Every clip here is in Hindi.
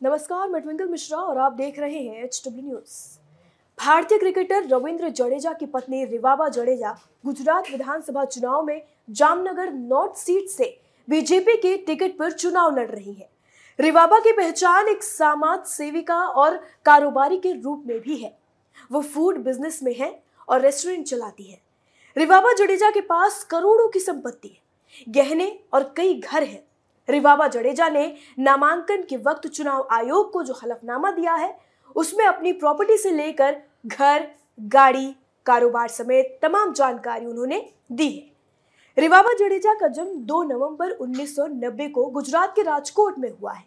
नमस्कार, मैं ट्विंकल मिश्रा और आप देख रहे हैं एच डब्ल्यू न्यूज़ भारतीय क्रिकेटर रविंद्र जडेजा की पत्नी रिवाबा जडेजा गुजरात विधानसभा चुनाव में जामनगर नॉर्थ सीट से बीजेपी के टिकट पर चुनाव लड़ रही है। रिवाबा की पहचान एक समाज सेविका और कारोबारी के रूप में भी है। वो फ़ूड बिज़नेस में है और रेस्टोरेंट चलाती है। रिवाबा जडेजा के पास करोड़ों की संपत्ति है। गहने और कई घर हैं। रिवाबा जडेजा ने नामांकन के वक्त चुनाव आयोग को जो हलफनामा दिया है, उसमें अपनी प्रॉपर्टी से लेकर घर, गाड़ी, कारोबार समेत तमाम जानकारी उन्होंने दी है। रिवाबा जडेजा का जन्म 2 नवंबर 1990 को गुजरात के राजकोट में हुआ है।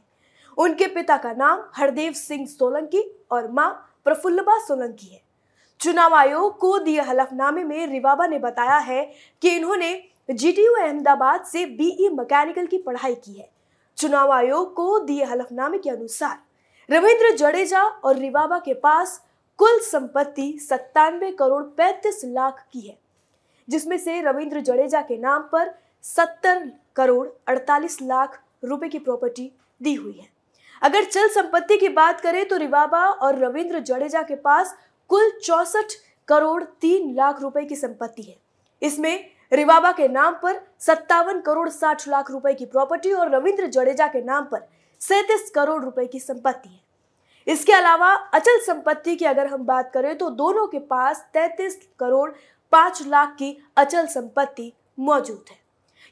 उनके पिता का नाम हरदेव सिंह सोलंकी और माँ प्रफुल्लबा सोलंकी है। चुनाव आयोग को दिए हलफनामे में रिवाबा ने बताया है कि इन्होंने जीटीयू अहमदाबाद से बीई मैकेनिकल की पढ़ाई की है। चुनाव आयोग को दिए हलफनामे के अनुसार, रविंद्र जडेजा और रिवाबा के पास कुल संपत्ति सत्तानवे करोड़ पैंतीस लाख की है, जिसमें से रविंद्र जडेजा के नाम पर सत्तर करोड़ अड़तालीस लाख रुपए की प्रॉपर्टी दी हुई है। अगर चल संपत्ति की बात करें तो रिवाबा और रविंद्र जडेजा के पास कुल चौसठ करोड़ तीन लाख रुपए की संपत्ति है। इसमें रिवाबा के नाम पर सत्तावन करोड़ साठ लाख रुपए की प्रॉपर्टी और रविंद्र जडेजा के नाम पर सैतीस करोड़ रुपए की संपत्ति है। इसके अलावा अचल संपत्ति की अगर हम बात करें तो दोनों के पास तैतीस करोड़ पाँच लाख की अचल संपत्ति मौजूद है।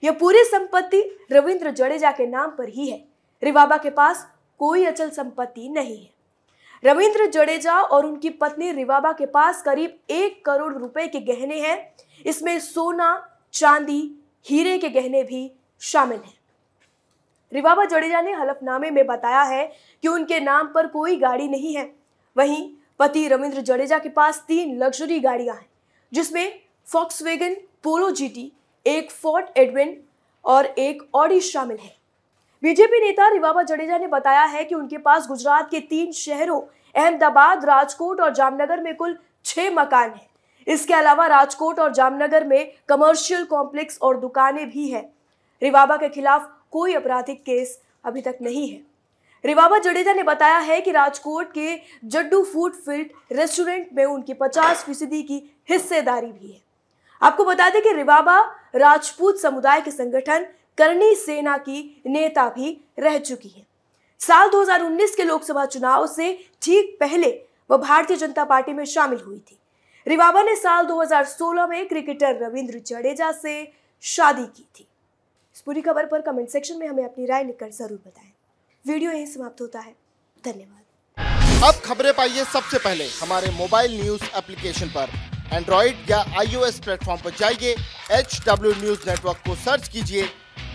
यह पूरी संपत्ति रविंद्र जडेजा के नाम पर ही है। रिवाबा के पास कोई अचल संपत्ति नहीं है। रविंद्र जडेजा और उनकी पत्नी रिवाबा के पास करीब एक करोड़ रुपए के गहने हैं। इसमें सोना, चांदी, हीरे के गहने भी शामिल हैं। रिवाबा जडेजा ने हलफनामे में बताया है कि उनके नाम पर कोई गाड़ी नहीं है। वहीं पति रविंद्र जडेजा के पास तीन लग्जरी गाड़ियाँ हैं, जिसमें फॉक्सवेगन पोलो जीटी एक फोर्ट एडविन और एक ऑडी शामिल है। बीजेपी नेता रिवाबा जडेजा ने बताया है कि उनके पास गुजरात के तीन शहरों, अहमदाबाद, राजकोट और जामनगर में कुल छह मकान हैं। इसके अलावा राजकोट और जामनगर में कमर्शियल कॉम्प्लेक्स और दुकानें भी हैं। रिवाबा के खिलाफ कोई आपराधिक केस अभी तक नहीं है। रिवाबा जडेजा ने बताया है कि राजकोट के जड्डू फ़ूड फ़ील्ड रेस्टोरेंट में उनकी 50 फ़ीसदी की हिस्सेदारी भी है। आपको बता दें कि रिवाबा राजपूत समुदाय के संगठन करनी सेना की नेता भी रह चुकी है। साल 2019 के लोकसभा चुनाव से ठीक पहले वह भारतीय जनता पार्टी में शामिल हुई थी। रिवाबा ने साल 2016 में क्रिकेटर रविंद्र जडेजा से शादी की थी। इस पूरी खबर पर कमेंट सेक्शन में हमें अपनी राय लिखकर ज़रूर बताएँ। वीडियो यही समाप्त होता है। धन्यवाद। अब खबरें पाइए सबसे पहले हमारे मोबाइल न्यूज़ एप्लीकेशन पर। एंड्रॉइड या आईओएस प्लेटफॉर्म पर जाइए एचडब्ल्यू न्यूज़ नेटवर्क को सर्च कीजिए